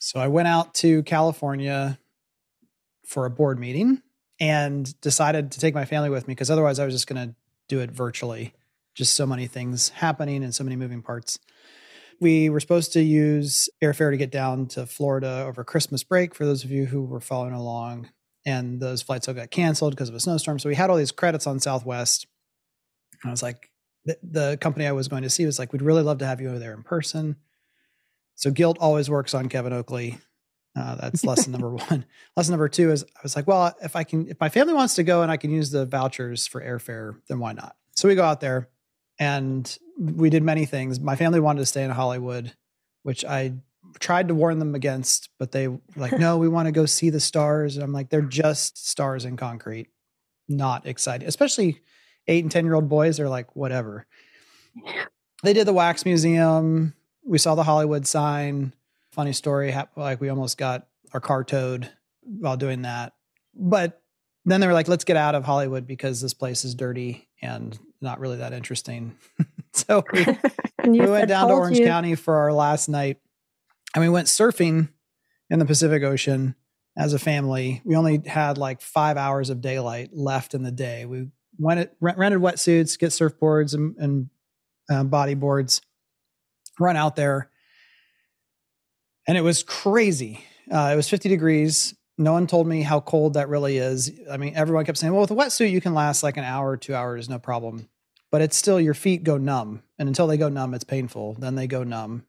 So I went out to California for a board meeting and decided to take my family with me because otherwise I was just going to do it virtually. Just so many things happening and so many moving parts. We were supposed to use airfare to get down to Florida over Christmas break for those of you who were following along. And those flights all got canceled because of a snowstorm. So we had all these credits on Southwest. And I was like, the, the company I was going to see was like, we'd really love to have you over there in person. So guilt always works on Kevin Oakley. Uh, that's lesson number one. Lesson number two is I was like, well, if I can, if my family wants to go and I can use the vouchers for airfare, then why not? So we go out there and we did many things. My family wanted to stay in Hollywood, which I tried to warn them against, but they were like, no, we want to go see the stars. And I'm like, they're just stars in concrete, not exciting, especially eight and 10 year old boys are like, whatever. They did the wax museum. We saw the Hollywood sign. Funny story. Like we almost got our car towed while doing that. But then they were like, let's get out of Hollywood because this place is dirty and not really that interesting. so we, we went down to Orange you. County for our last night and we went surfing in the Pacific Ocean as a family. We only had like five hours of daylight left in the day. We went rented wetsuits, get surfboards and, and uh, bodyboards, run out there, and it was crazy. Uh, it was 50 degrees. No one told me how cold that really is. I mean, everyone kept saying, "Well, with a wetsuit, you can last like an hour, two hours, no problem." But it's still your feet go numb, and until they go numb, it's painful. Then they go numb.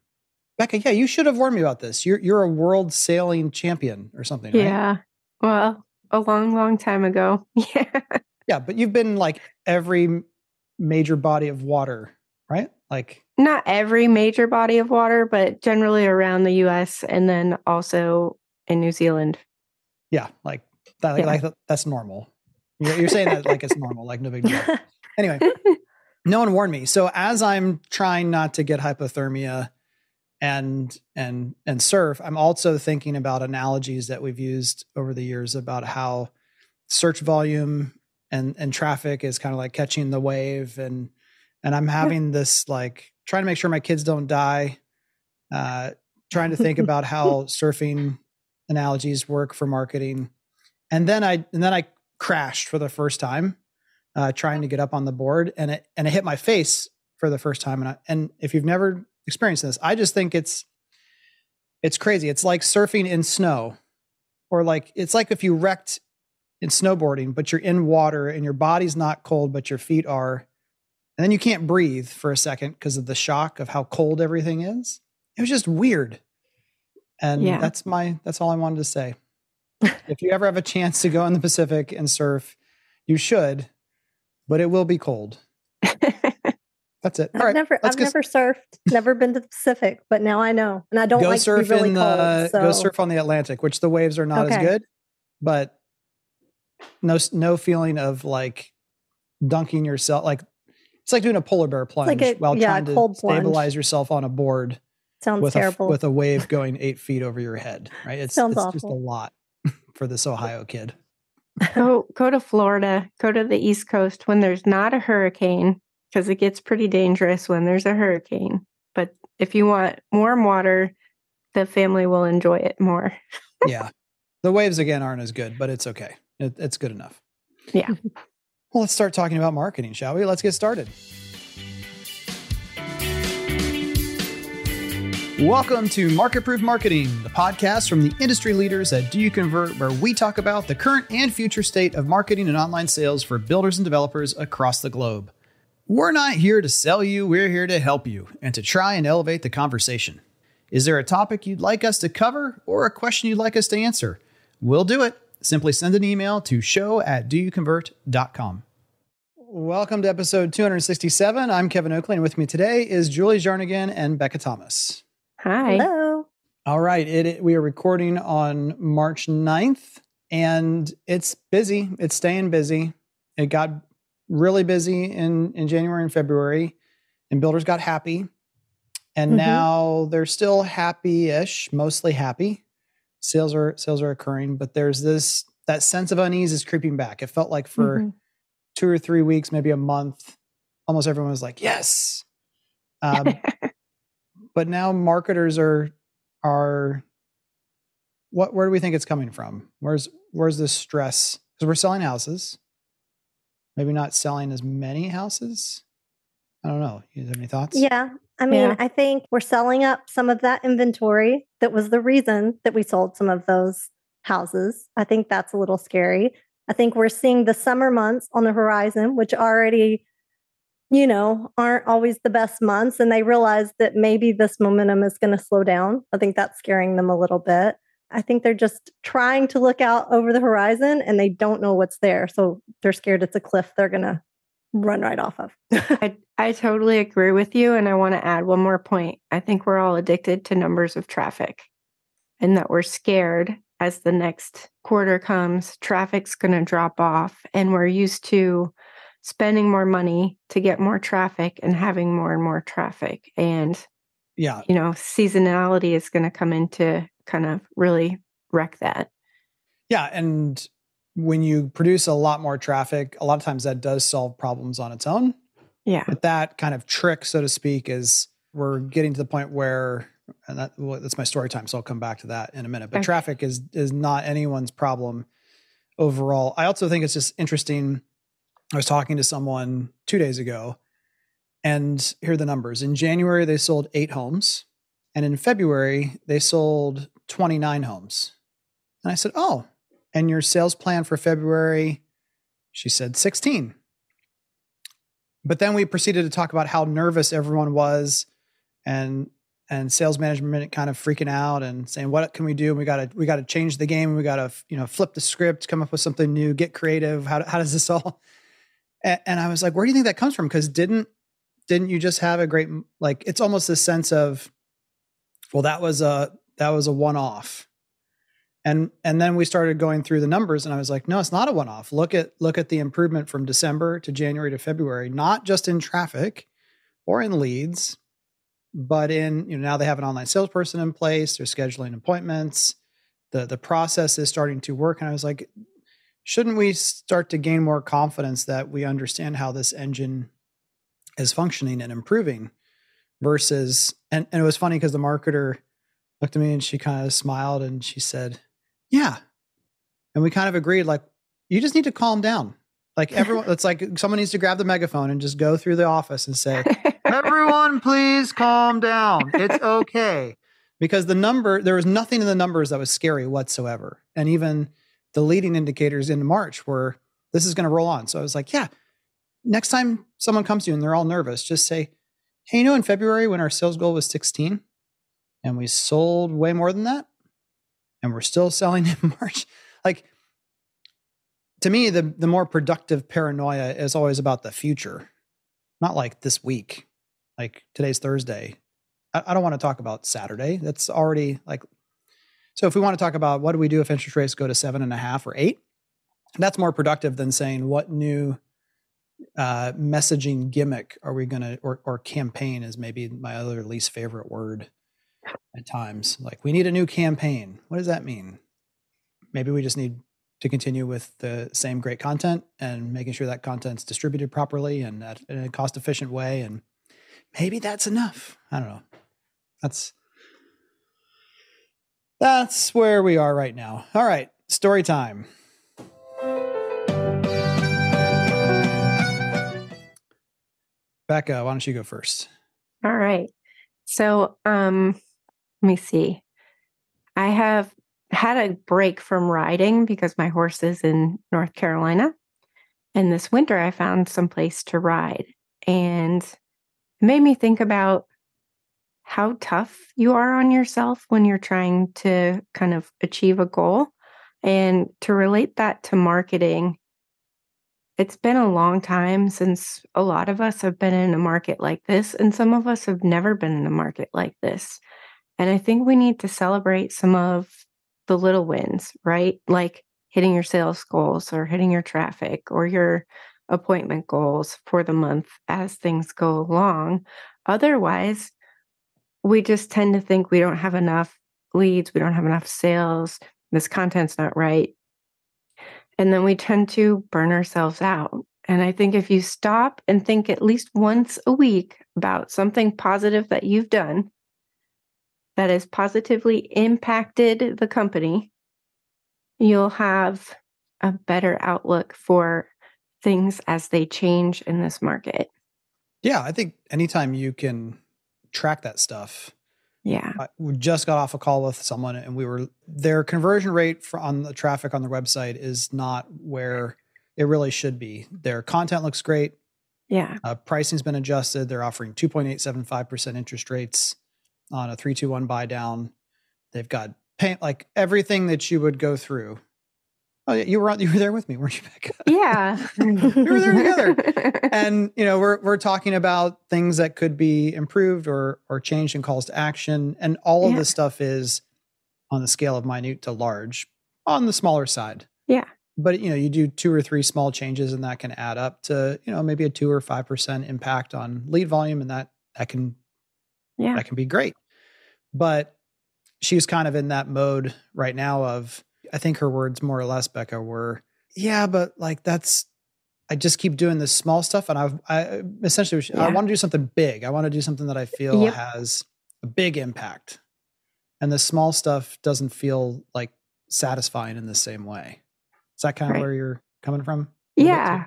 Becca, yeah, you should have warned me about this. You're you're a world sailing champion or something. Right? Yeah. Well, a long, long time ago. Yeah. Yeah, but you've been like every major body of water, right? Like not every major body of water, but generally around the US and then also in New Zealand. Yeah, like that yeah. like that's normal. You're, you're saying that like it's normal, like no big deal. Anyway, no one warned me. So as I'm trying not to get hypothermia and and and surf, I'm also thinking about analogies that we've used over the years about how search volume and and traffic is kind of like catching the wave and and i'm having this like trying to make sure my kids don't die uh trying to think about how surfing analogies work for marketing. And then i and then i crashed for the first time uh trying to get up on the board and it and it hit my face for the first time. And I, and if you've never experienced this i just think it's it's crazy. It's like surfing in snow or like it's like if you wrecked in snowboarding, but you're in water and your body's not cold, but your feet are. And then you can't breathe for a second because of the shock of how cold everything is. It was just weird. And yeah. that's my that's all I wanted to say. if you ever have a chance to go in the Pacific and surf, you should, but it will be cold. That's it. All I've right, never, I've never surfed, never been to the Pacific, but now I know, and I don't go like surf really in the, so. go surf on the Atlantic, which the waves are not okay. as good, but no no feeling of like dunking yourself like it's like doing a polar bear plunge like a, while yeah, trying to stabilize plunge. yourself on a board sounds with terrible a, with a wave going eight feet over your head right it's, sounds it's awful. just a lot for this ohio kid go go to florida go to the east coast when there's not a hurricane because it gets pretty dangerous when there's a hurricane but if you want warm water the family will enjoy it more yeah the waves again aren't as good but it's okay it, it's good enough. Yeah. Well, let's start talking about marketing, shall we? Let's get started. Welcome to Market Proof Marketing, the podcast from the industry leaders at Do You Convert, where we talk about the current and future state of marketing and online sales for builders and developers across the globe. We're not here to sell you, we're here to help you and to try and elevate the conversation. Is there a topic you'd like us to cover or a question you'd like us to answer? We'll do it. Simply send an email to show at doyouconvert.com. Welcome to episode 267. I'm Kevin Oakley, and with me today is Julie Jarnagin and Becca Thomas. Hi. Hello. All right. It, it, we are recording on March 9th, and it's busy. It's staying busy. It got really busy in, in January and February, and builders got happy. And mm-hmm. now they're still happy ish, mostly happy sales are sales are occurring, but there's this that sense of unease is creeping back. It felt like for mm-hmm. two or three weeks, maybe a month, almost everyone was like, "Yes." Um, but now marketers are are what where do we think it's coming from? Where's where's the stress? Because we're selling houses, maybe not selling as many houses. I don't know. You have any thoughts? Yeah. I mean, Yeah. I think we're selling up some of that inventory. That was the reason that we sold some of those houses. I think that's a little scary. I think we're seeing the summer months on the horizon, which already, you know, aren't always the best months. And they realize that maybe this momentum is going to slow down. I think that's scaring them a little bit. I think they're just trying to look out over the horizon and they don't know what's there. So they're scared it's a cliff they're going to run right off of. I, I totally agree with you. And I want to add one more point. I think we're all addicted to numbers of traffic and that we're scared as the next quarter comes, traffic's going to drop off. And we're used to spending more money to get more traffic and having more and more traffic. And, Yeah. you know, seasonality is going to come into kind of really wreck that. Yeah. And when you produce a lot more traffic, a lot of times that does solve problems on its own. Yeah. But that kind of trick, so to speak, is we're getting to the point where, and that, well, that's my story time. So I'll come back to that in a minute. But Okay. traffic is is not anyone's problem overall. I also think it's just interesting. I was talking to someone two days ago, and here are the numbers. In January, they sold eight homes, and in February, they sold 29 homes. And I said, Oh, and your sales plan for February? She said 16. But then we proceeded to talk about how nervous everyone was and and sales management kind of freaking out and saying what can we do we got to we got to change the game we got to you know flip the script come up with something new get creative how, how does this all and, and i was like where do you think that comes from because didn't didn't you just have a great like it's almost this sense of well that was a that was a one off and and then we started going through the numbers and i was like no it's not a one off look at look at the improvement from december to january to february not just in traffic or in leads but in you know now they have an online salesperson in place they're scheduling appointments the the process is starting to work. And i was like shouldn't we start to gain more confidence that we understand how this engine is functioning and improving versus and, and it was funny because the marketer looked at me and she kind of smiled and she said yeah. And we kind of agreed like you just need to calm down. Like everyone it's like someone needs to grab the megaphone and just go through the office and say everyone please calm down. It's okay. Because the number there was nothing in the numbers that was scary whatsoever. And even the leading indicators in march were this is going to roll on. So i was like yeah next time someone comes to you and they're all nervous just say hey you know in february when our sales goal was 16 and we sold way more than that and we're still selling in march. Like to me the the more productive paranoia is always about the future not like this week. Like today's thursday. I, I don't want to talk about saturday. That's already like so if we want to talk about what do we do if interest rates go to seven and a half or eight that's more productive than saying what new uh, messaging gimmick are we going to or, or campaign is maybe my other least favorite word at times. Like we need a new campaign. What does that mean? Maybe we just need to continue with the same great content and making sure that content's distributed properly and at, in a cost efficient way and maybe that's enough. I don't know. That's that's where we are right now. All right story time. Becca why don't you go first? All right. So, um, let me see. I have had a break from riding because my horse is in North Carolina. And this winter, I found some place to ride. And it made me think about how tough you are on yourself when you're trying to kind of achieve a goal. And to relate that to marketing, it's been a long time since a lot of us have been in a market like this, and some of us have never been in a market like this. And I think we need to celebrate some of the little wins, right? Like hitting your sales goals or hitting your traffic or your appointment goals for the month as things go along. Otherwise, we just tend to think we don't have enough leads, we don't have enough sales, this content's not right. And then we tend to burn ourselves out. And I think if you stop and think at least once a week about something positive that you've done, that has positively impacted the company, you'll have a better outlook for things as they change in this market. Yeah, I think anytime you can track that stuff. Yeah. I, we just got off a call with someone and we were their conversion rate for, on the traffic on the website is not where it really should be. Their content looks great. Yeah. Uh, pricing's been adjusted. They're offering 2.875% interest rates on a 321 buy down. They've got paint like everything that you would go through. Oh, yeah, you were you were there with me, weren't you, Becca? Yeah. we were there together. And you know, we're we're talking about things that could be improved or or changed in calls to action. And all of Yeah. this stuff is on the scale of minute to large, on the smaller side. Yeah. But you know, you do two or three small changes and that can add up to, you know, maybe a two or five percent impact on lead volume. And that that can yeah. that can be great. But she's kind of in that mode right now of I think her words more or less, Becca, were, yeah, but like that's I just keep doing this small stuff and I've I essentially I want to do something big. I want to do something that I feel Yep. has a big impact. And the small stuff doesn't feel like satisfying in the same way. Is that kind of Right. where you're coming from? a little bit, too? Yeah.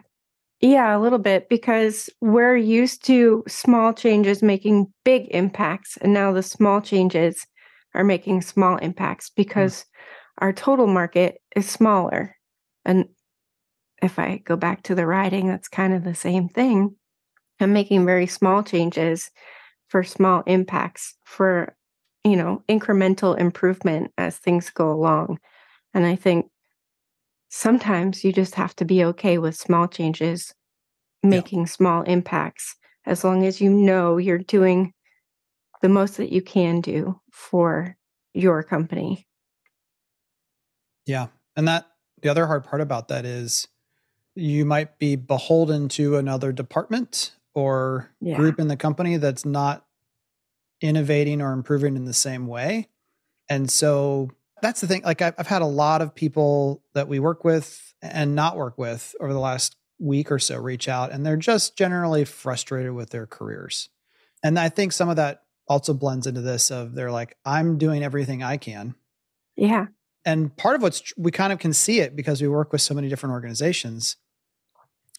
Yeah, a little bit because we're used to small changes making big impacts. And now the small changes are making small impacts mm. because our total market is smaller. And if I go back to the riding, that's kind of the same thing. I'm making very small changes for small impacts for, you know, incremental improvement as things go along. And I think sometimes you just have to be okay with small changes, making small impacts, as long as you know you're doing the most that you can do for your company. Yeah. And that the other hard part about that is you might be beholden to another department or Yeah. group in the company that's not innovating or improving in the same way. And so that's the thing. Like I've, I've had a lot of people that we work with and not work with over the last week or so reach out, and they're just generally frustrated with their careers. And I think some of that also blends into this of they're like, I'm doing everything I can Yeah. and part of what's we kind of can see it because we work with so many different organizations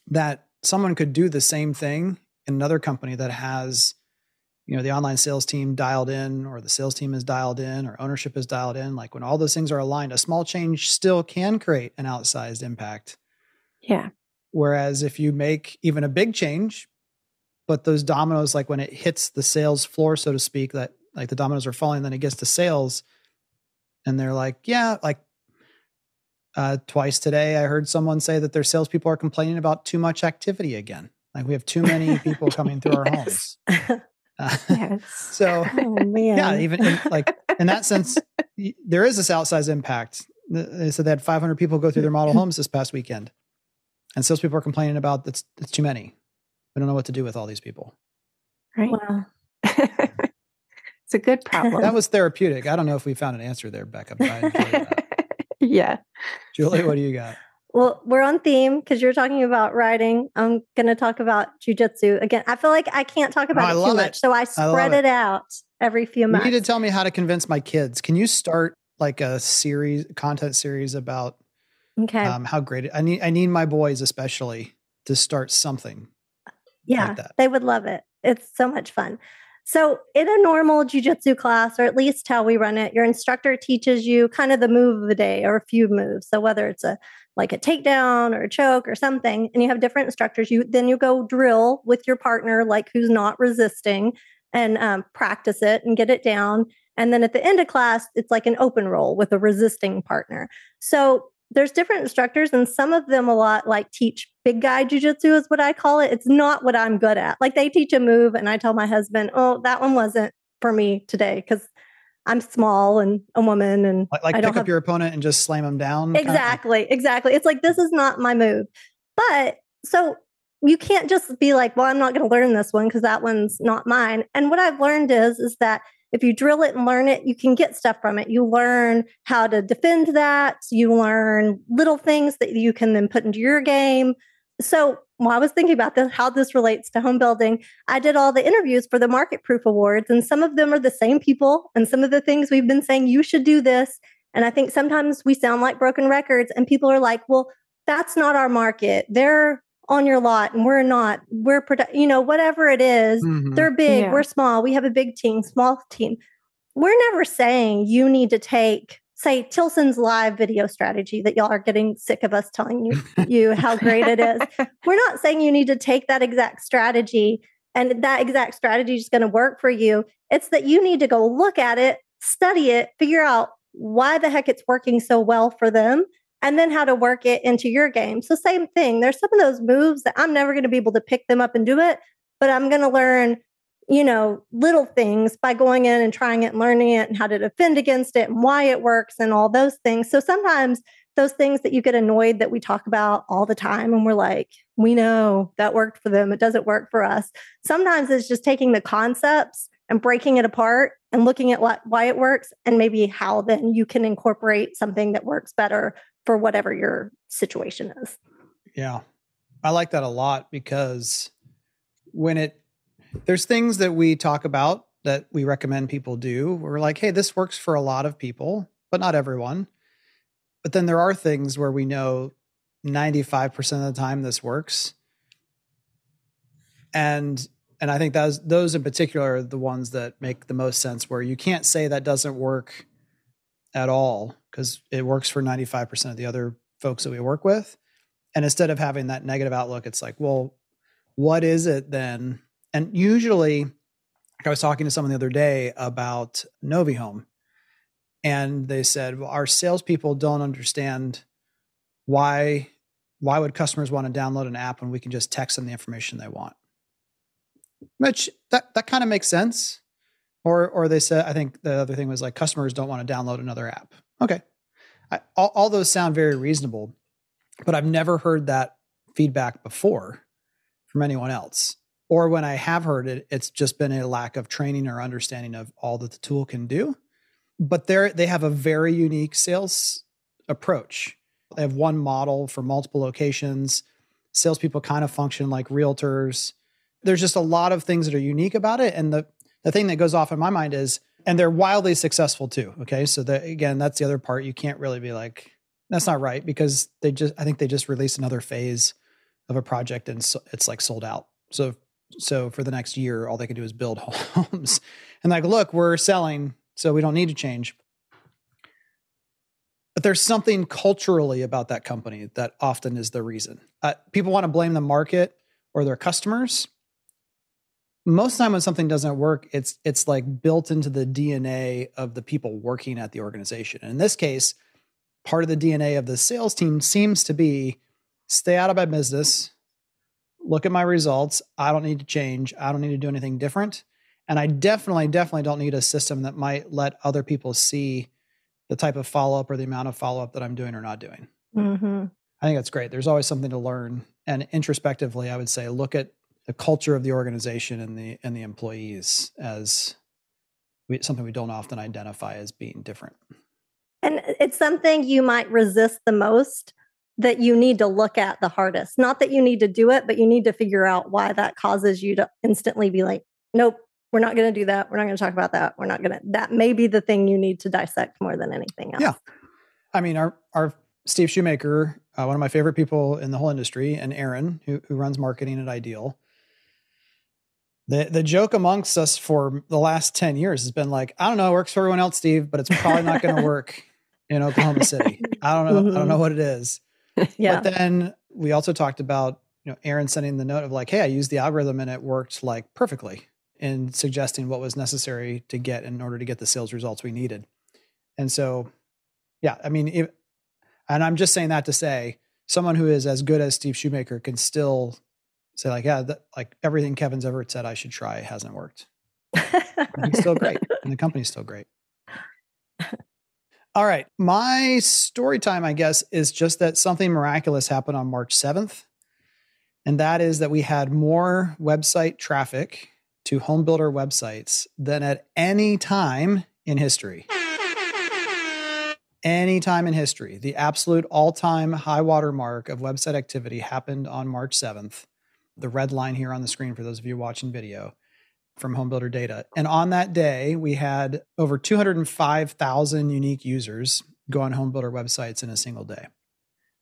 that someone could do the same thing in another company that has you know the online sales team dialed in or the sales team is dialed in or ownership is dialed in like when all those things are aligned a small change still can create an outsized impact. Yeah. whereas if you make even a big change but those dominoes like when it hits the sales floor so to speak that like the dominoes are falling then it gets to sales and they're like yeah like uh, twice today i heard someone say that their salespeople are complaining about too much activity again. Like we have too many people coming through our homes Uh, Yes. so oh man. yeah even in, like in that sense there is this outsized impact Th- they said they had 500 people go through their model homes this past weekend and salespeople are complaining about that's it's too many we don't know what to do with all these people right. Wow. it's a good problem. that was therapeutic i don't know if we found an answer there becca but I that. yeah. julie what do you got Well, we're on theme because you're talking about riding. I'm going to talk about jujitsu again. I feel like I can't talk about I it too much, it. so I I spread it. it. out every few months. you need to tell me how to convince my kids can you start like a series content series about okay. um, how great it, i need i need my boys especially to start something yeah, that. they would love it. It's so much fun. So, in a normal jujitsu class, or at least how we run it, your instructor teaches you kind of the move of the day or a few moves. So, whether it's a like a takedown or a choke or something, and you have different instructors, you then you go drill with your partner, like who's not resisting, and um, practice it and get it down. And then at the end of class, it's like an open roll with a resisting partner. So there's different instructors, and some of them a lot like teach big guy jujitsu, is what I call it. It's not what I'm good at. Like they teach a move, and I tell my husband, "Oh, that one wasn't for me today because I'm small and a woman, and like, like I pick up have- your opponent and just slam them down kind of- exactly, exactly. It's like this is not my move, but so you can't just be like, well, I'm not going to learn this one because that one's not mine. And what I've learned is, is that if you drill it and learn it, you can get stuff from it. You learn how to defend that. You learn little things that you can then put into your game. So while I was thinking about this, how this relates to home building, I did all the interviews for the Market Proof Awards, and some of them are the same people, and some of the things we've been saying, you should do this. And I think sometimes we sound like broken records, and people are like, well, that's not our market. They're on your lot and we're not. We're, produ- you know, whatever it is, Mhm. they're big, Yeah. we're small, we have a big team, small team. We're never saying you need to take, say, Tilson's live video strategy that y'all are getting sick of us telling you, you how great it is. We're not saying you need to take that exact strategy and that exact strategy is going to work for you. It's that you need to go look at it, study it, figure out why the heck it's working so well for them, and then how to work it into your game. So, same thing. There's some of those moves that I'm never going to be able to pick them up and do it, but I'm going to learn, you know, little things by going in and trying it and learning it and how to defend against it and why it works and all those things. So, sometimes those things that you get annoyed that we talk about all the time and we're like, we know that worked for them. It doesn't work for us. Sometimes it's just taking the concepts and breaking it apart and looking at what, why it works and maybe how then you can incorporate something that works better for whatever your situation is. Yeah. I like that a lot because when it there's things that we talk about that we recommend people do. We're like, hey, this works for a lot of people, but not everyone. But then there are things where we know 95% of the time this works. And and I think those those in particular are the ones that make the most sense where you can't say that doesn't work at all because it works for 95% of the other folks that we work with. And instead of having that negative outlook, it's like, well, what is it then? And usually, like I was talking to someone the other day about Novi Home, and they said, well, our salespeople don't understand why why would customers want to download an app when we can just text them the information they want? Which that that kind of makes sense. Or or they said, I think the other thing was like customers don't want to download another app. Okay, I, all, all those sound very reasonable, but I've never heard that feedback before from anyone else. Or when I have heard it, it's just been a lack of training or understanding of all that the tool can do. But they they have a very unique sales approach. They have one model for multiple locations. Salespeople kind of function like realtors. There's just a lot of things that are unique about it. And the, the thing that goes off in my mind is, and they're wildly successful too. Okay. So again, that's the other part. You can't really be like, that's not right because they just, I think they just released another phase of a project and so it's like sold out. So, so for the next year, all they can do is build homes and like, look, we're selling, so we don't need to change. But there's something culturally about that company that often is the reason. Uh, people want to blame the market or their customers. Most of the time, when something doesn't work, it's it's like built into the DNA of the people working at the organization. And in this case, part of the DNA of the sales team seems to be stay out of my business, look at my results. I don't need to change. I don't need to do anything different. And I definitely, definitely don't need a system that might let other people see the type of follow up or the amount of follow up that I'm doing or not doing. Mm-hmm. I think that's great. There's always something to learn. And introspectively, I would say look at the culture of the organization and the and the employees as we, something we don't often identify as being different. And it's something you might resist the most that you need to look at the hardest. Not that you need to do it, but you need to figure out why that causes you to instantly be like, nope, we're not going to do that. We're not going to talk about that. We're not going to. That may be the thing you need to dissect more than anything else. Yeah. I mean, our our Steve Shoemaker, uh, one of my favorite people in the whole industry, and Aaron, who who runs marketing at Ideal. The the joke amongst us for the last ten years has been like, I don't know, it works for everyone else, Steve, but it's probably not going to work in Oklahoma City. I don't know. I don't know what it is. Yeah. But then we also talked about you know Aaron sending the note of like, hey, I used the algorithm and it worked like perfectly in suggesting what was necessary to get in order to get the sales results we needed. And so, yeah, I mean, if, and I'm just saying that to say someone who is as good as Steve Shoemaker can still say like, yeah, that, like everything Kevin's ever said I should try hasn't worked. He's still great, and the company's still great. All right, my story time, I guess, is just that something miraculous happened on March 7th, and that is that we had more website traffic to home builder websites than at any time in history. any time in history, the absolute all time high water mark of website activity happened on March 7th. The red line here on the screen for those of you watching video from Home Builder Data. And on that day, we had over 205,000 unique users go on Home Builder websites in a single day.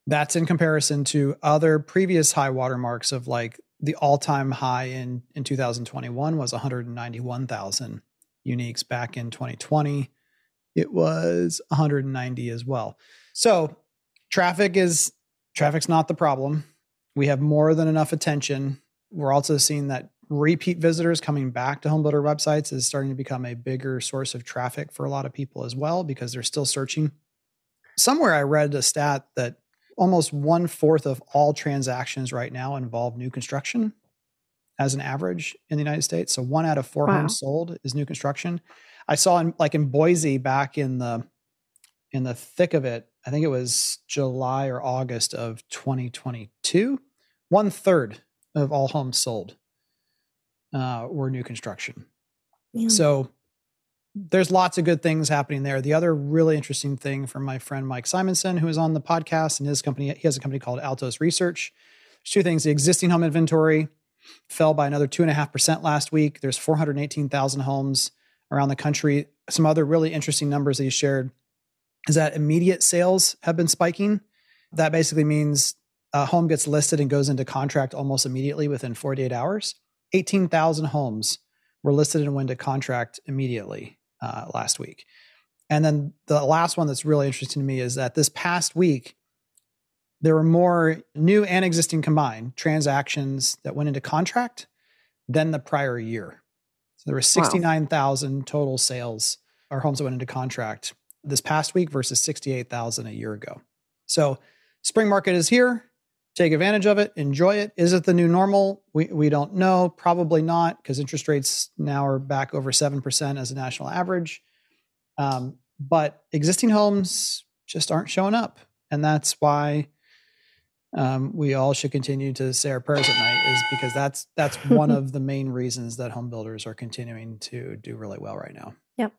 That's in comparison to other previous high watermarks of like the all-time high in in 2021 was 191,000 uniques back in 2020 it was 190 as well so traffic is traffic's not the problem we have more than enough attention we're also seeing that repeat visitors coming back to homebuilder websites is starting to become a bigger source of traffic for a lot of people as well because they're still searching somewhere i read a stat that almost one fourth of all transactions right now involve new construction as an average in the United States. So one out of four wow. homes sold is new construction. I saw in like in Boise back in the in the thick of it, I think it was July or August of 2022, one third of all homes sold uh, were new construction. Yeah. So there's lots of good things happening there. The other really interesting thing from my friend Mike Simonsen, who is on the podcast and his company, he has a company called Altos Research. There's two things. The existing home inventory fell by another two and a half percent last week. There's 418,000 homes around the country. Some other really interesting numbers that he shared is that immediate sales have been spiking. That basically means a home gets listed and goes into contract almost immediately within 48 hours. 18,000 homes were listed and went to contract immediately uh, last week. And then the last one that's really interesting to me is that this past week, there were more new and existing combined transactions that went into contract than the prior year. So there were 69,000 wow. total sales or homes that went into contract this past week versus 68,000 a year ago. So spring market is here. Take advantage of it, enjoy it. Is it the new normal? We, we don't know. Probably not, because interest rates now are back over 7% as a national average. Um, but existing homes just aren't showing up. And that's why um, we all should continue to say our prayers at night is because that's that's one of the main reasons that home builders are continuing to do really well right now. Yep.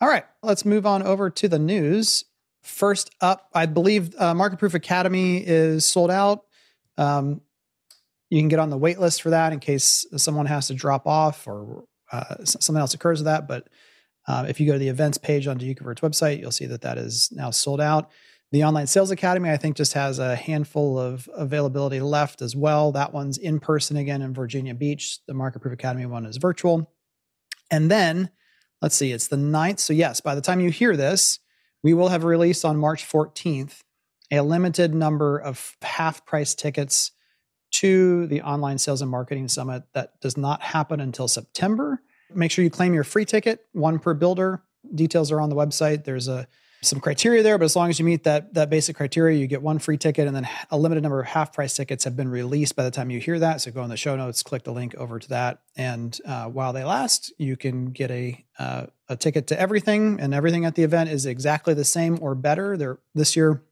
All right, let's move on over to the news. First up, I believe uh, Market Proof Academy is sold out. Um, you can get on the wait list for that in case someone has to drop off or uh, something else occurs with that. But uh, if you go to the events page on Do You Convert's website, you'll see that that is now sold out. The Online Sales Academy, I think, just has a handful of availability left as well. That one's in person again in Virginia Beach. The Market Proof Academy one is virtual. And then, let's see, it's the 9th. So, yes, by the time you hear this, we will have released on March 14th a limited number of half price tickets to the Online Sales and Marketing Summit that does not happen until September. Make sure you claim your free ticket, one per builder. Details are on the website. There's a some criteria there, but as long as you meet that that basic criteria, you get one free ticket, and then a limited number of half price tickets have been released by the time you hear that. So go in the show notes, click the link over to that, and uh, while they last, you can get a uh, a ticket to everything, and everything at the event is exactly the same or better. There this year,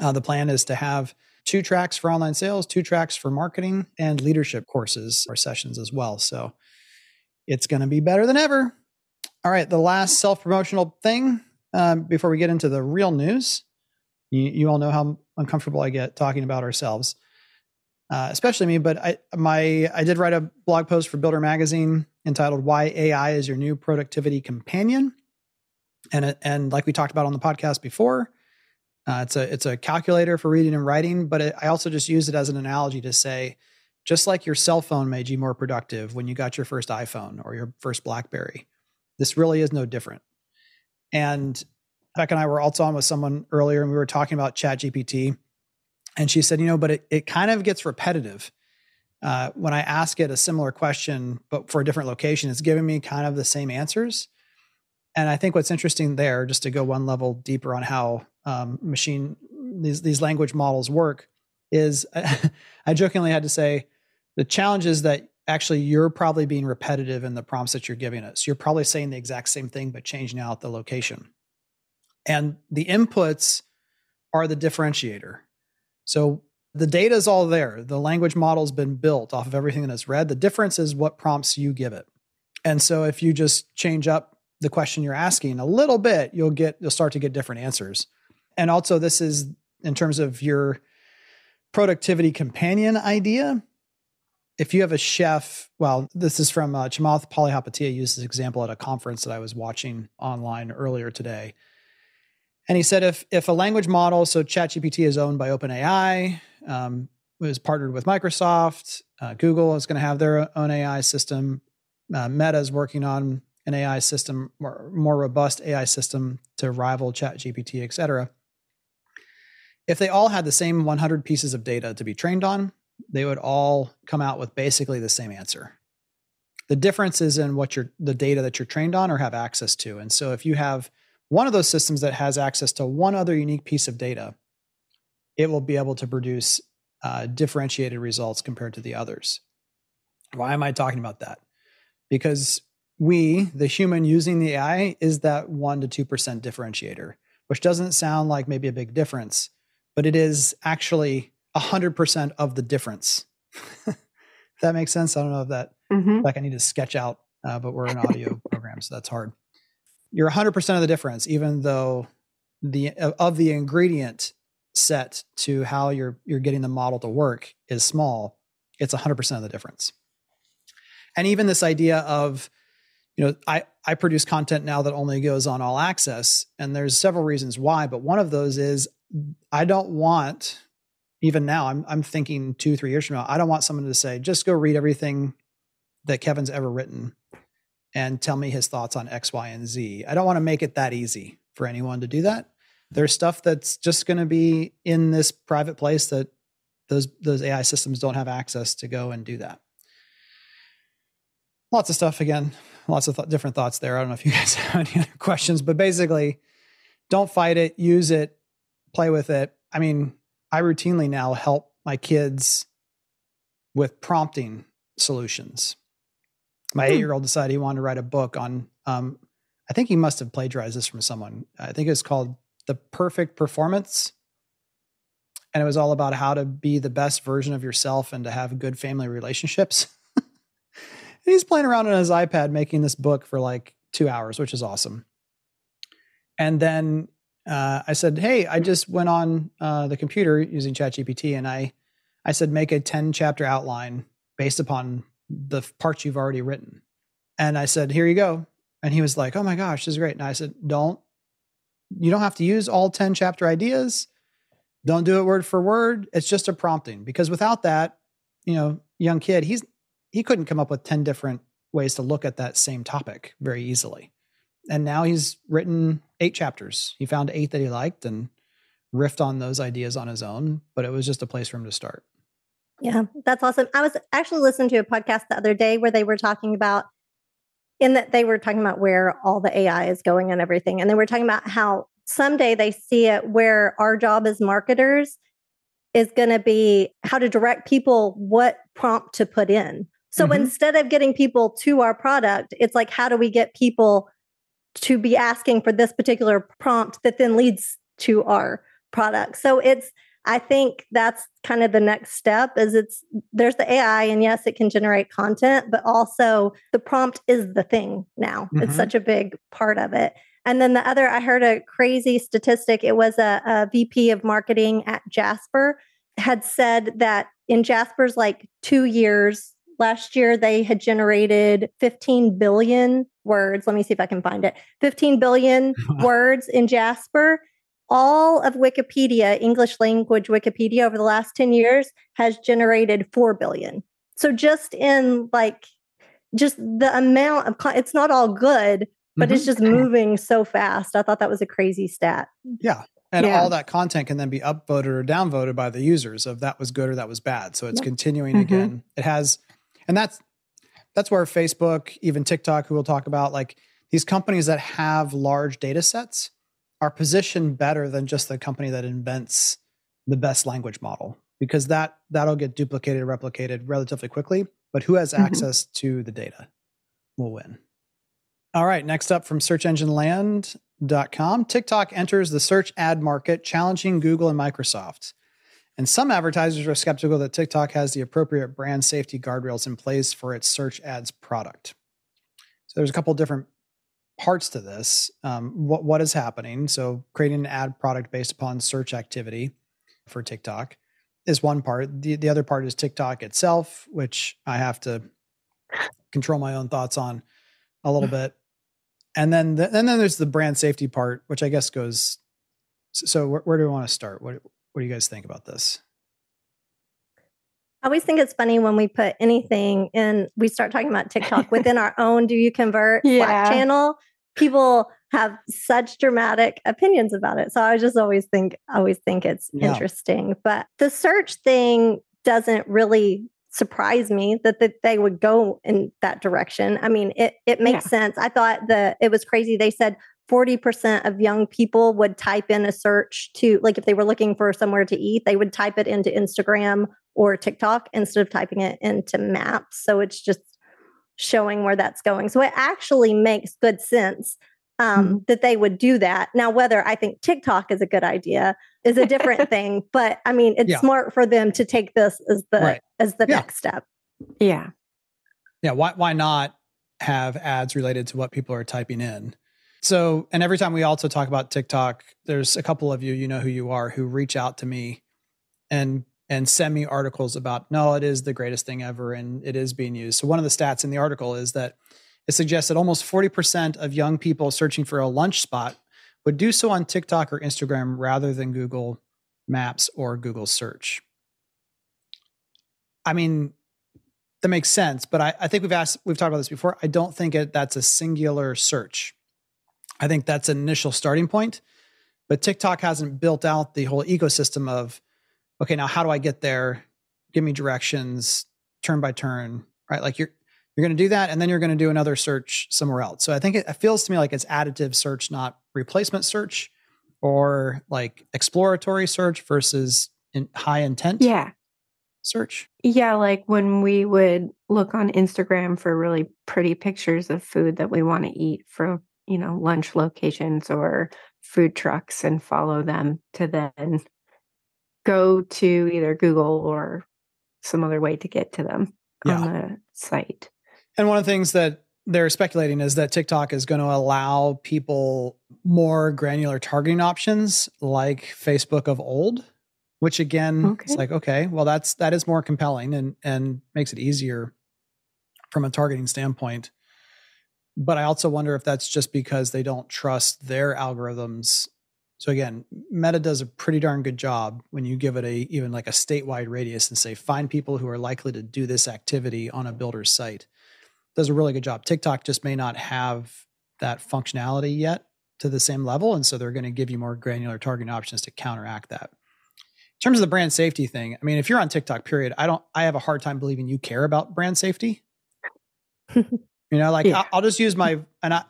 uh, the plan is to have two tracks for online sales, two tracks for marketing, and leadership courses or sessions as well. So it's going to be better than ever. All right, the last self promotional thing um, before we get into the real news. You, you, all know how uncomfortable I get talking about ourselves, uh, especially me. But I my I did write a blog post for Builder Magazine entitled "Why AI is Your New Productivity Companion," and and like we talked about on the podcast before, uh, it's a it's a calculator for reading and writing, but it, I also just use it as an analogy to say, just like your cell phone made you more productive when you got your first iPhone or your first BlackBerry, this really is no different. And Beck and I were also on with someone earlier, and we were talking about Chat GPT, and she said, you know, but it it kind of gets repetitive. Uh, when I ask it a similar question, but for a different location, it's giving me kind of the same answers. And I think what's interesting there, just to go one level deeper on how um, machine these these language models work, is I jokingly had to say the challenge is that actually you're probably being repetitive in the prompts that you're giving us. You're probably saying the exact same thing but changing out the location, and the inputs are the differentiator. So the data is all there. The language model's been built off of everything that it's read. The difference is what prompts you give it. And so if you just change up the question you're asking a little bit, you'll get you'll start to get different answers. and also this is in terms of your productivity companion idea. If you have a chef, well, this is from uh, Chamath Palihapitiya used this example at a conference that I was watching online earlier today. And he said if if a language model, so ChatGPT is owned by OpenAI, um, was partnered with Microsoft, uh, Google is going to have their own AI system. Uh, Meta is working on an AI system, more, more robust AI system to rival ChatGPT, et cetera. If they all had the same 100 pieces of data to be trained on, they would all come out with basically the same answer. The difference is in what you're, the data that you're trained on or have access to. And so if you have one of those systems that has access to one other unique piece of data, it will be able to produce uh, differentiated results compared to the others. Why am I talking about that? Because we, the human using the AI, is that 1% to 2% differentiator, which doesn't sound like maybe a big difference, but it is actually 100% of the difference. if that makes sense. I don't know if that, mm-hmm. like I need to sketch out, uh, but we're an audio program, so that's hard. You're 100% of the difference, even though the of the ingredient set to how you're you're getting the model to work is small, it's 100% of the difference. And even this idea of you know, I I produce content now that only goes on all access and there's several reasons why, but one of those is I don't want even now I'm I'm thinking 2 3 years from now, I don't want someone to say just go read everything that Kevin's ever written and tell me his thoughts on X, Y, and Z. I don't want to make it that easy for anyone to do that there's stuff that's just going to be in this private place that those those AI systems don't have access to go and do that. Lots of stuff again, lots of th- different thoughts there. I don't know if you guys have any other questions, but basically, don't fight it, use it, play with it. I mean, I routinely now help my kids with prompting solutions. My hmm. eight year old decided he wanted to write a book on. Um, I think he must have plagiarized this from someone. I think it's called the perfect performance and it was all about how to be the best version of yourself and to have good family relationships. and he's playing around on his iPad making this book for like two hours, which is awesome. And then uh, I said, "Hey, I just went on uh, the computer using ChatGPT, and I, I said, make a ten chapter outline based upon the parts you've already written." And I said, "Here you go." And he was like, "Oh my gosh, this is great." And I said, "Don't you don't have to use all 10 chapter ideas. Don't do it word for word. It's just a prompting because without that, you know, young kid, he's he couldn't come up with 10 different ways to look at that same topic very easily. And now he's written eight chapters. He found eight that he liked and riffed on those ideas on his own, but it was just a place for him to start. Yeah, that's awesome. I was actually listening to a podcast the other day where they were talking about in that they were talking about where all the AI is going and everything. And they were talking about how someday they see it where our job as marketers is going to be how to direct people what prompt to put in. So mm-hmm. instead of getting people to our product, it's like, how do we get people to be asking for this particular prompt that then leads to our product? So it's, I think that's kind of the next step is it's there's the AI and yes it can generate content but also the prompt is the thing now. Mm-hmm. It's such a big part of it. And then the other I heard a crazy statistic it was a, a VP of marketing at Jasper had said that in Jasper's like 2 years last year they had generated 15 billion words. Let me see if I can find it. 15 billion words in Jasper all of Wikipedia, English language Wikipedia over the last 10 years has generated 4 billion. So just in like just the amount of it's not all good, but mm-hmm. it's just moving so fast. I thought that was a crazy stat. Yeah. And yeah. all that content can then be upvoted or downvoted by the users of that was good or that was bad. So it's continuing mm-hmm. again. It has and that's that's where Facebook, even TikTok, who we'll talk about, like these companies that have large data sets are positioned better than just the company that invents the best language model because that that'll get duplicated replicated relatively quickly but who has mm-hmm. access to the data will win all right next up from searchengineland.com tiktok enters the search ad market challenging google and microsoft and some advertisers are skeptical that tiktok has the appropriate brand safety guardrails in place for its search ads product so there's a couple different parts to this. Um, what what is happening? So creating an ad product based upon search activity for TikTok is one part. The the other part is TikTok itself, which I have to control my own thoughts on a little bit. And then the, and then there's the brand safety part, which I guess goes. So where, where do we want to start? What what do you guys think about this? I always think it's funny when we put anything in, we start talking about TikTok within our own Do You Convert Yeah. Slack channel. People have such dramatic opinions about it. So I just always think, always think it's Yeah. interesting. But the search thing doesn't really surprise me that, that they would go in that direction. I mean, it it makes sense. I thought that it was crazy. They said 40% of young people would type in a search to like if they were looking for somewhere to eat, they would type it into Instagram or TikTok instead of typing it into maps. So it's just showing where that's going. So it actually makes good sense um, that they would do that. Now, whether I think TikTok is a good idea is a different thing, but I mean, it's Yeah. smart for them to take this as the Right. as the Yeah. next step. Yeah. Yeah, why why not have ads related to what people are typing in? So, and every time we also talk about TikTok, there's a couple of you, you know who you are, who reach out to me and and send me articles about no, it is the greatest thing ever and it is being used. So one of the stats in the article is that it suggests that almost 40% of young people searching for a lunch spot would do so on TikTok or Instagram rather than Google Maps or Google search. I mean, that makes sense, but I, I think we've asked we've talked about this before. I don't think it, that's a singular search. I think that's an initial starting point, but TikTok hasn't built out the whole ecosystem of okay, now how do I get there? Give me directions, turn by turn, right? Like you're you're going to do that, and then you're going to do another search somewhere else. So I think it, it feels to me like it's additive search, not replacement search, or like exploratory search versus in high intent Yeah. search. Yeah, like when we would look on Instagram for really pretty pictures of food that we want to eat for, you know, lunch locations or food trucks and follow them to then go to either Google or some other way to get to them Yeah. on the site. And one of the things that they're speculating is that TikTok is going to allow people more granular targeting options like Facebook of old, which again, it's like, okay, well, that's that is more compelling and and makes it easier from a targeting standpoint. But I also wonder if that's just because they don't trust their algorithms. So again, Meta does a pretty darn good job when you give it a even like a statewide radius and say find people who are likely to do this activity on a builder's site does a really good job. TikTok just may not have that functionality yet to the same level. And so they're going to give you more granular targeting options to counteract that. In terms of the brand safety thing, I mean, if you're on TikTok, period, I don't, I have a hard time believing you care about brand safety. you know, like Yeah. I'll, I'll just use my, and I,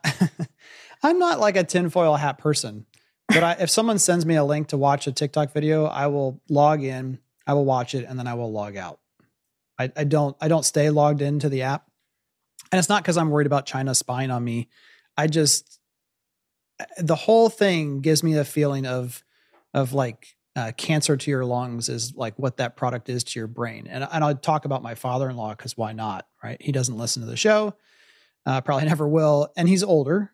I'm not like a tinfoil hat person, but I, if someone sends me a link to watch a TikTok video, I will log in, I will watch it, and then I will log out. I, I don't, I don't stay logged into the app. And it's not because I'm worried about China spying on me. I just the whole thing gives me a feeling of of like uh, cancer to your lungs is like what that product is to your brain. And and I'll talk about my father-in-law because why not? Right? He doesn't listen to the show, uh, probably never will, and he's older.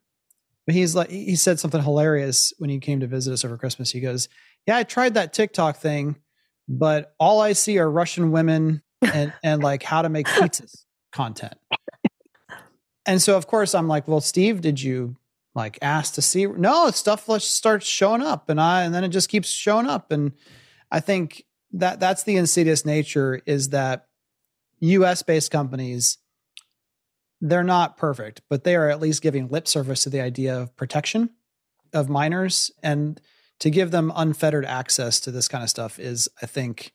But he's like he said something hilarious when he came to visit us over Christmas. He goes, "Yeah, I tried that TikTok thing, but all I see are Russian women and and like how to make pizzas content." And so, of course, I'm like, well, Steve, did you like ask to see? No, stuff starts showing up, and I, and then it just keeps showing up. And I think that that's the insidious nature is that U.S. based companies, they're not perfect, but they are at least giving lip service to the idea of protection of minors, and to give them unfettered access to this kind of stuff is, I think,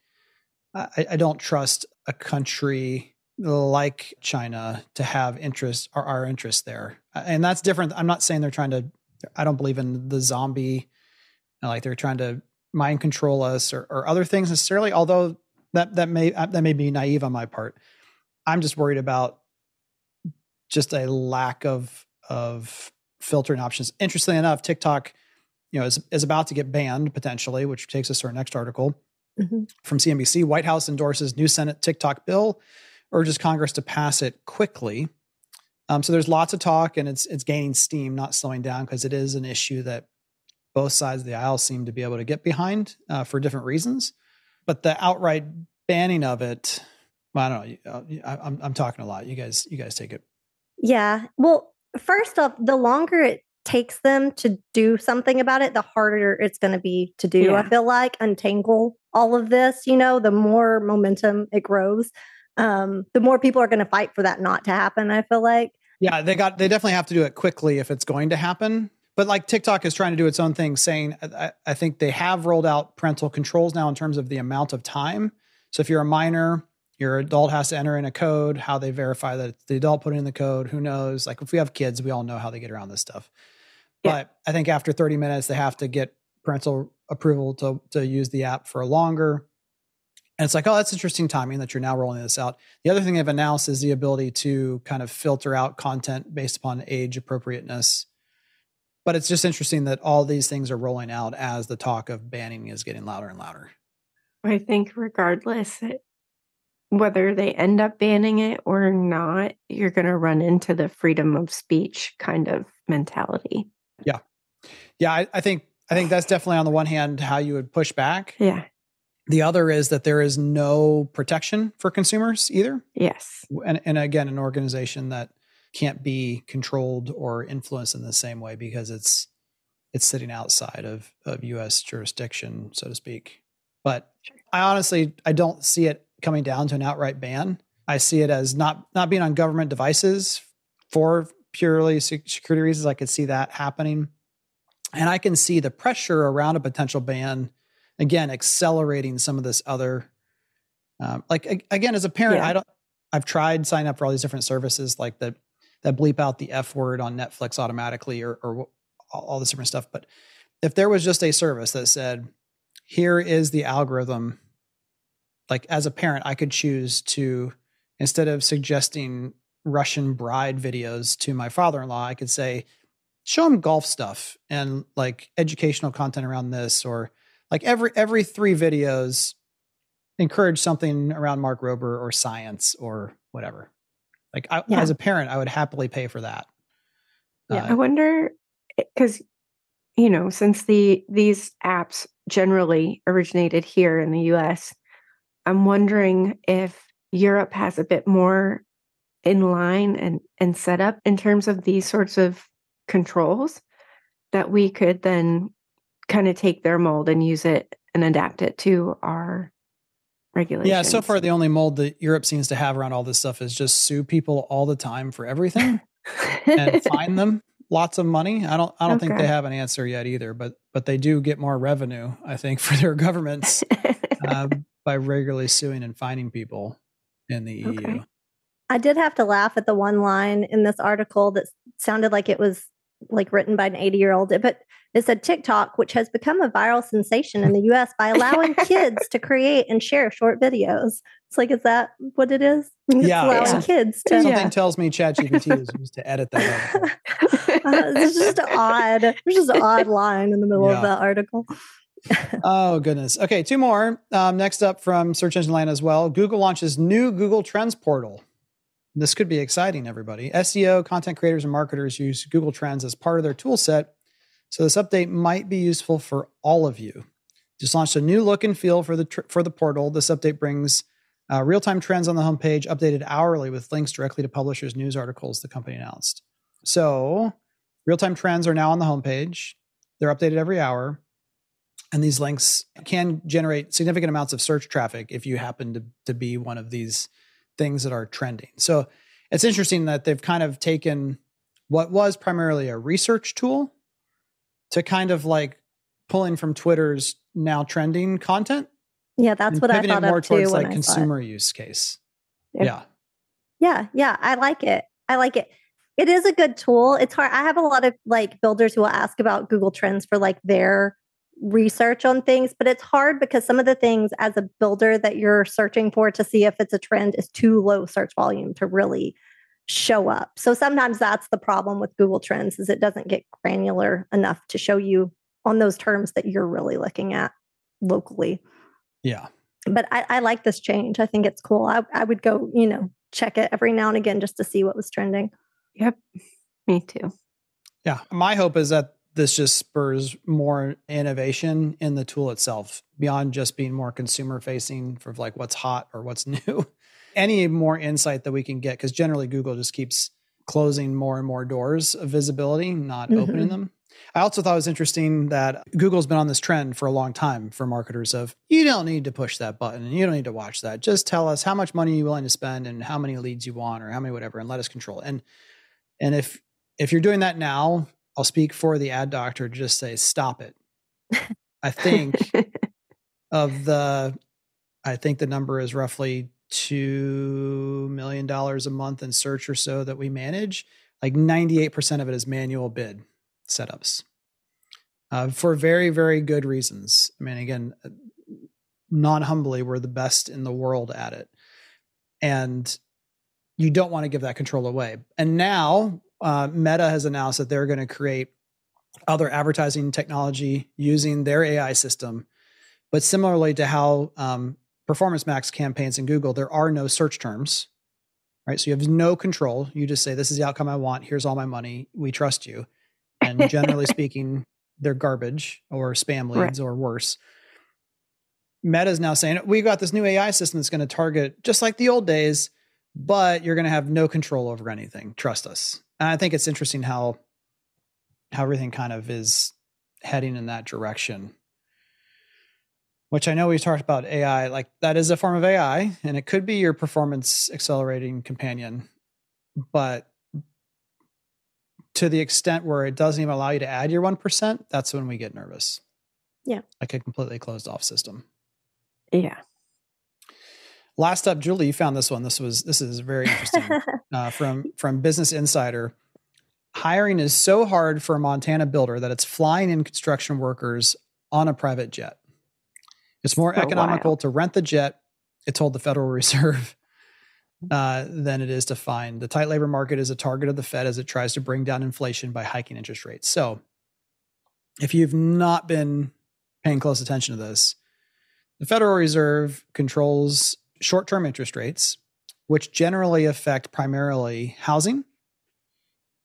I, I don't trust a country like China to have interest or our interest there. And that's different. I'm not saying they're trying to, I don't believe in the zombie, like they're trying to mind control us or, or other things necessarily, although that, that may, that may be naive on my part. I'm just worried about just a lack of, of filtering options. Interestingly enough, TikTok, you know, is, is about to get banned potentially, which takes us to our next article Mhm. from CNBC. White House endorses new Senate TikTok bill urges Congress to pass it quickly. Um, so there's lots of talk, and it's it's gaining steam, not slowing down, because it is an issue that both sides of the aisle seem to be able to get behind uh, for different reasons. But the outright banning of it, I don't know. Uh, I, I'm I'm talking a lot. You guys, you guys take it. Yeah. Well, first off, the longer it takes them to do something about it, the harder it's going to be to do. Yeah. I feel like untangle all of this, you know, the more momentum it grows, um, the more people are going to fight for that not to happen. I feel like. Yeah, they got they definitely have to do it quickly if it's going to happen. But like TikTok is trying to do its own thing, saying I, I think they have rolled out parental controls now in terms of the amount of time. So if you're a minor, your adult has to enter in a code. How they verify that it's the adult putting in the code, who knows? Like if we have kids, we all know how they get around this stuff. Yeah. But I think after 30 minutes, they have to get parental approval to to use the app for longer. And it's like, oh, that's interesting timing that you're now rolling this out. The other thing they've announced is the ability to kind of filter out content based upon age appropriateness. But it's just interesting that all these things are rolling out as the talk of banning is getting louder and louder. I think regardless it, whether they end up banning it or not, you're going to run into the freedom of speech kind of mentality. Yeah, I, I think I think that's definitely on the one hand how you would push back. Yeah. The other is that there is no protection for consumers either. Yes. And, and again, an organization that can't be controlled or influenced in the same way because it's it's sitting outside of, of US jurisdiction, so to speak. But I honestly I don't see it coming down to an outright ban. I see it as not not being on government devices for purely security reasons. I could see that happening. And I can see the pressure around a potential ban again accelerating some of this other um, like again as a parent Yeah. i don't i've tried signing up for all these different services like that that bleep out the f word on netflix automatically or or all all this different stuff but if there was just a service that said here is the algorithm like as a parent i could choose to instead of suggesting russian bride videos to my father-in-law i could say show him golf stuff and like educational content around this or like every every three videos encourage something around mark rober or science or whatever like I, Yeah. as a parent i would happily pay for that Yeah. Uh, I wonder eh, because you know, since the these apps generally originated here in the US, I'm wondering if Europe has a bit more in line and and set up in terms of these sorts of controls that we could then kind of take their mold and use it and adapt it to our regulations. yeah so far the only mold that europe seems to have around all this stuff is just sue people all the time for everything and fine them lots of money i don't i don't think they have an answer yet either but but they do get more revenue i think for their governments uh, by regularly suing and fining people in the E EU. I did have to laugh at the one line in this article that sounded like it was like written by an 80 year old, but it said TikTok, which has become a viral sensation in the US by allowing kids to create and share short videos. It's like, is that what it is? It's Yeah, allowing yeah. kids to. Something Yeah. tells me ChatGPT was used to edit that. Uh, it's just odd. It's just an odd line in the middle Yeah. of that article. Oh goodness. Okay, two more. Um, next up from Search Engine Land as well. Google launches new Google Trends portal. This could be exciting, everybody. SEO, content creators, and marketers use Google Trends as part of their tool set. So this update might be useful for all of you. Just launched a new look and feel for the tr- for the portal. This update brings uh, real-time trends on the homepage, updated hourly with links directly to publishers' news articles. The company announced. So real-time trends are now on the homepage. They're updated every hour and these links can generate significant amounts of search traffic if you happen to, to be one of these things that are trending. So it's interesting that they've kind of taken what was primarily a research tool to kind of like pulling from Twitter's now trending content. Yeah, that's what I thought more of too towards when like I saw it. consumer use case. Yeah. yeah. Yeah, yeah, I like it. I like it. It is a good tool. It's hard. I have a lot of like builders who will ask about Google Trends for like their research on things, but it's hard because some of the things as a builder that you're searching for to see if it's a trend is too low search volume to really show up. So sometimes that's the problem with Google Trends is it doesn't get granular enough to show you on those terms that you're really looking at locally Yeah. but I, I like this change. I think it's cool. I, I would go, you know, check it every now and again just to see what was trending. Yep. Me too. Yeah. My hope is that this just spurs more innovation in the tool itself beyond just being more consumer facing for like what's hot or what's new. Any more insight that we can get, because generally Google just keeps closing more and more doors of visibility, not mm-hmm. opening them. I also thought it was interesting that Google's been on this trend for a long time for marketers of you don't need to push that button and you don't need to watch that. Just tell us how much money you're willing to spend and how many leads you want or how many whatever and let us control. It. And and if if you're doing that now, I'll speak for the ad doctor to just say stop it. I think of the I think the number is roughly two million dollars a month in search or so that we manage. Like 98% of it is manual bid setups uh, for very, very good reasons. I mean, again, non humbly, we're the best in the world at it. And you don't want to give that control away. And now uh, Meta has announced that they're going to create other advertising technology using their AI system. But similarly to how um, Performance Max campaigns in Google, there are no search terms, right? So you have no control. You just say, This is the outcome I want. Here's all my money. We trust you and generally speaking, they're garbage or spam leads right. or worse. Meta is now saying we got this new AI system that's going to target just like the old days, but you're going to have no control over anything. Trust us. And I think it's interesting how how everything kind of is heading in that direction. Which I know we've talked about AI, like that is a form of AI, and it could be your performance accelerating companion. But to the extent where it doesn't even allow you to add your 1%, that's when we get nervous. Yeah. Like a completely closed off system. Yeah. Last up, Julie, you found this one. This was this is very interesting uh, from from Business Insider. Hiring is so hard for a Montana builder that it's flying in construction workers on a private jet. It's more so economical wild. to rent the jet, it told the Federal Reserve uh, than it is to find. The tight labor market is a target of the Fed as it tries to bring down inflation by hiking interest rates. So, if you've not been paying close attention to this, the Federal Reserve controls short term interest rates, which generally affect primarily housing,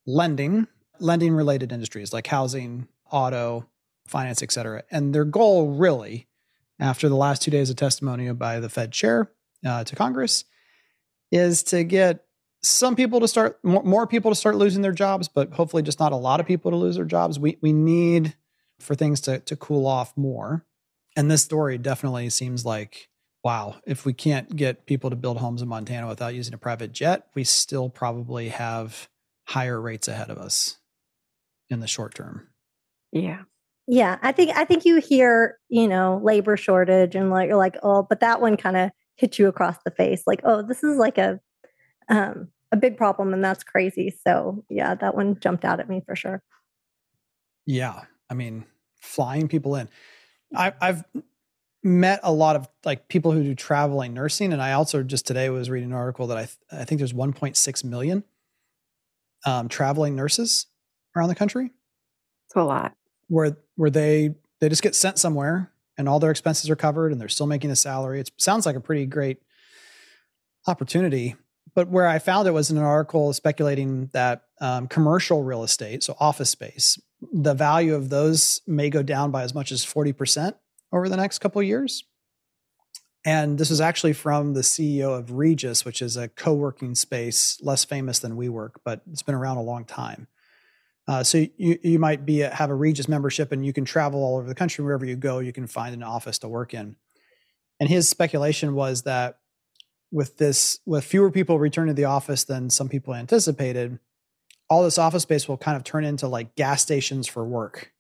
lending, lending related industries like housing, auto, finance, et cetera. And their goal, really, after the last two days of testimony by the Fed chair uh, to Congress, is to get some people to start more, more people to start losing their jobs, but hopefully just not a lot of people to lose their jobs. We we need for things to to cool off more. And this story definitely seems like wow, if we can't get people to build homes in Montana without using a private jet, we still probably have higher rates ahead of us in the short term. Yeah. Yeah, I think I think you hear, you know, labor shortage and like you're like, oh, but that one kind of hit you across the face like oh this is like a um a big problem and that's crazy. So yeah that one jumped out at me for sure. Yeah. I mean flying people in. I, i've met a lot of like people who do traveling nursing and i also just today was reading an article that i th- i think there's 1.6 million um, traveling nurses around the country it's a lot where where they they just get sent somewhere and all their expenses are covered and they're still making a salary. It sounds like a pretty great opportunity. But where I found it was in an article speculating that um, commercial real estate, so office space, the value of those may go down by as much as 40% over the next couple of years. And this is actually from the CEO of Regus, which is a co working space, less famous than WeWork, but it's been around a long time. Uh, so you you might be a, have a Regus membership and you can travel all over the country wherever you go. You can find an office to work in. And his speculation was that with this, with fewer people returning to the office than some people anticipated, all this office space will kind of turn into like gas stations for work,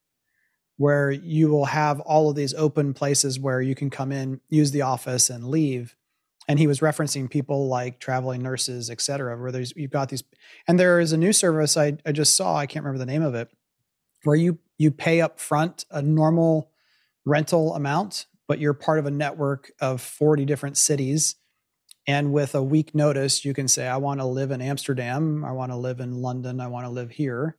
where you will have all of these open places where you can come in, use the office, and leave and he was referencing people like traveling nurses, et cetera, where there's you've got these, and there is a new service I, I just saw, I can't remember the name of it, where you you pay up front a normal rental amount, but you're part of a network of 40 different cities. And with a week notice, you can say, I want to live in Amsterdam, I want to live in London, I want to live here.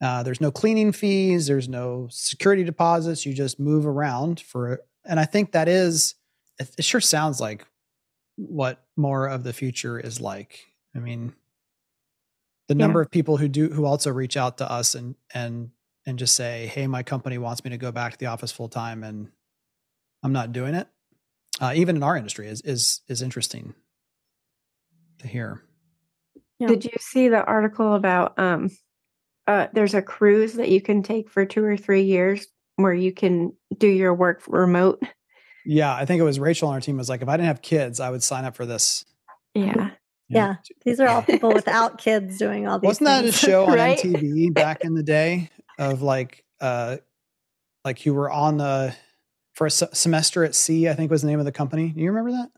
Uh, there's no cleaning fees, there's no security deposits. You just move around for, and I think that is, it, it sure sounds like what more of the future is like. I mean, the Yeah. number of people who do who also reach out to us and and and just say, "Hey, my company wants me to go back to the office full time, and I'm not doing it." Uh, even in our industry, is is is interesting to hear. Yeah. Did you see the article about um uh there's a cruise that you can take for 2 or 3 years where you can do your work remote? Yeah, I think it was Rachel on our team was like, if I didn't have kids, I would sign up for this. Yeah. Yeah. These are all people without kids doing all these Wasn't that a show on Right? MTV back in the day of like uh like you were on the for a se- semester at sea, I think was the name of the company. Do you remember that?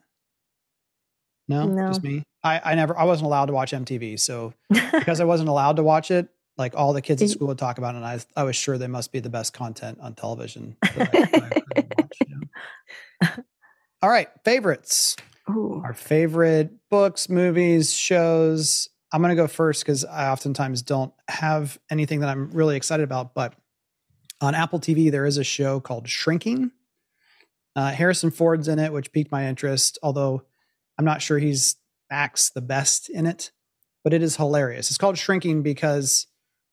No, No. just me. I I never I wasn't allowed to watch MTV, so because I wasn't allowed to watch it, like all the kids at Y- school would talk about it, and I I was sure they must be the best content on television. that I- I watch. All right, favorites Ooh. our favorite books, movies, shows. I'm going to go first because I oftentimes don't have anything that I'm really excited about. But on Apple TV, there is a show called Shrinking. Uh, Harrison Ford's in it, which piqued my interest, although I'm not sure he's acts the best in it. But it is hilarious. It's called Shrinking because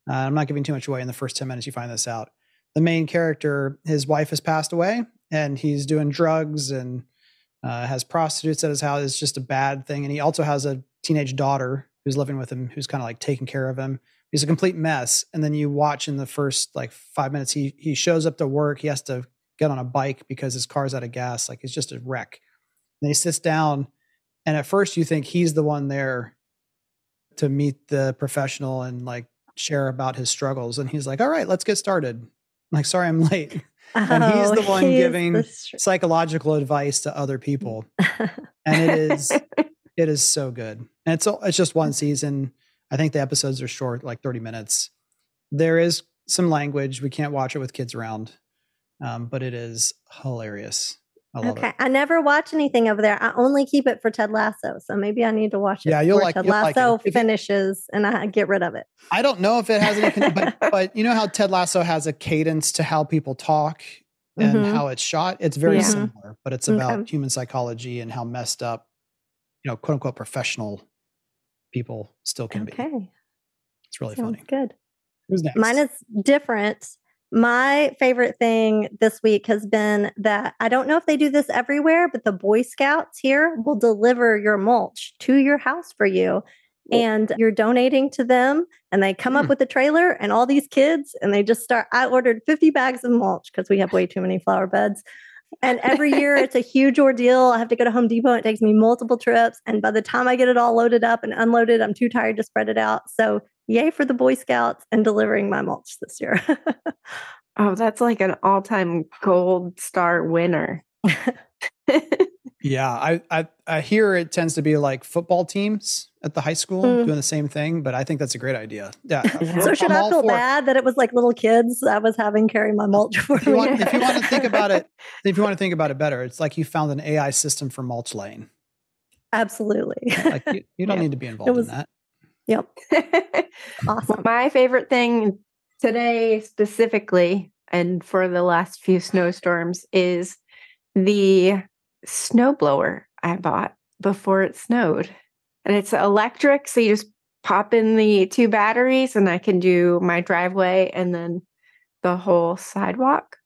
uh, I'm not giving too much away in the first 10 minutes you find this out. The main character, his wife has passed away and he's doing drugs and uh, has prostitutes at his house. It's just a bad thing. And he also has a teenage daughter who's living with him, who's kind of like taking care of him. He's a complete mess. And then you watch in the first like five minutes, he he shows up to work. He has to get on a bike because his car's out of gas. Like it's just a wreck. And he sits down, and at first you think he's the one there to meet the professional and like share about his struggles. And he's like, "All right, let's get started." I'm like, sorry, I'm late. And he's the one he's giving the str- Psychological advice to other people and it is it is so good and it's it's just one season i think the episodes are short like 30 minutes there is some language we can't watch it with kids around um, but it is hilarious i okay. it I never watch anything over there. I only keep it for Ted Lasso. So maybe I need to watch it Yeah, you'll like- Ted you'll like it. Lasso If finishes and I get rid of it. i don't know if it has anything but but you know how ted lasso has a cadence to how people talk and Mhm. how it's shot it's very Yeah. similar but it's about Okay. human psychology and how messed up you know quote unquote professional people still can be Okay. it's really Sounds funny good. who's next Mine is different. My favorite thing this week has been that I don't know if they do this everywhere, but the Boy Scouts here will deliver your mulch to your house for you. And you're donating to them, and they come up mm. with a trailer and all these kids, and they just start. I ordered 50 bags of mulch because we have way too many flower beds. And every year it's a huge ordeal. I have to go to Home Depot. It takes me multiple trips. And by the time I get it all loaded up and unloaded, I'm too tired to spread it out. So, yay for the Boy Scouts and delivering my mulch this year. Oh, that's like an all-time gold star winner. Yeah, I, I I hear it tends to be like football teams at the high school Mm. doing the same thing, but I think that's a great idea. Yeah. Yeah. so, should I'm I feel for- bad that it was like little kids I was having carry my mulch for If you, me? want, if you want to think about it, if you want to think about it better, it's like you found an AI system for mulch laying. Absolutely. Like you, you don't Yeah. need to be involved was- in that. Yep. Awesome. my favorite thing today specifically and for the last few snowstorms is the snowblower I bought before it snowed. And it's electric, so you just pop in the two batteries and I can do my driveway and then the whole sidewalk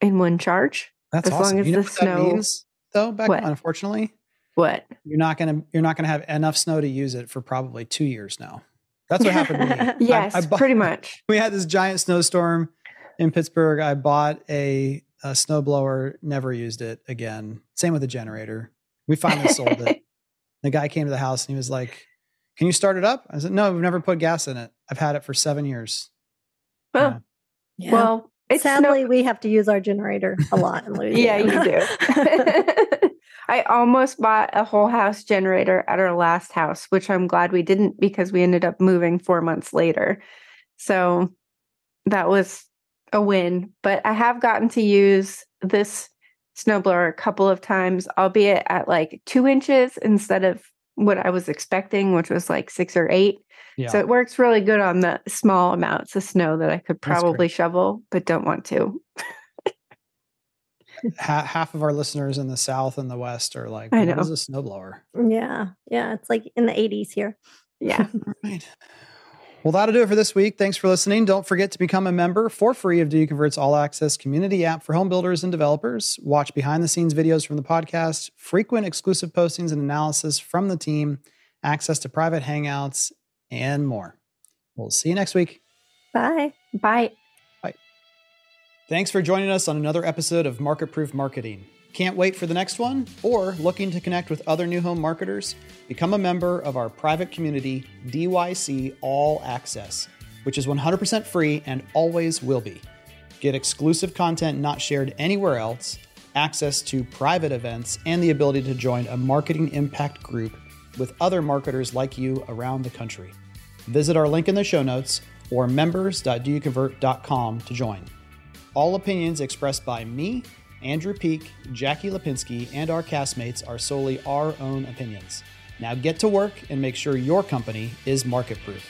in one charge. That's As long as you know the what snow- means, though, Becca? What? Unfortunately, What? you're not gonna you're not gonna have enough snow to use it for probably two years now. That's what happened to me. I- Yes, I bought- pretty much. we had this giant snowstorm in Pittsburgh. I bought a, a snowblower, never used it again. Same with the generator. We finally sold it. The guy came to the house and he was like, Can you start it up? I said, No, we've never put gas in it. I've had it for seven years. Well, Yeah. well, it's snow- Sadly, we have to use our generator a lot in Louisiana. Yeah, you do. I almost bought a whole house generator at our last house, which I'm glad we didn't because we ended up moving four months later. So that was a win. But I have gotten to use this snowblower a couple of times, albeit at like two inches instead of what I was expecting, which was like six or eight. Yeah. So it works really good on the small amounts of snow that I could probably shovel, but don't want to. half of our listeners in the South and the West are like, I know. is a snowblower? Yeah. Yeah. It's like in the 80s here. Yeah. All right. Well, that'll do it for this week. Thanks for listening. Don't forget to become a member for free of Do You Convert's All Access community app for home builders and developers. Watch behind the scenes videos from the podcast, frequent exclusive postings and analysis from the team, access to private hangouts, and more. We'll see you next week. Bye. Bye. Bye. Thanks for joining us on another episode of Market Proof Marketing. Can't wait for the next one? Or looking to connect with other new home marketers? Become a member of our private community, DYC All Access, which is 100% free and always will be. Get exclusive content not shared anywhere else, access to private events, and the ability to join a marketing impact group with other marketers like you around the country. Visit our link in the show notes or members.doyouconvert.com to join. All opinions expressed by me, Andrew Peak, Jackie Lipinski, and our castmates are solely our own opinions. Now get to work and make sure your company is market proof.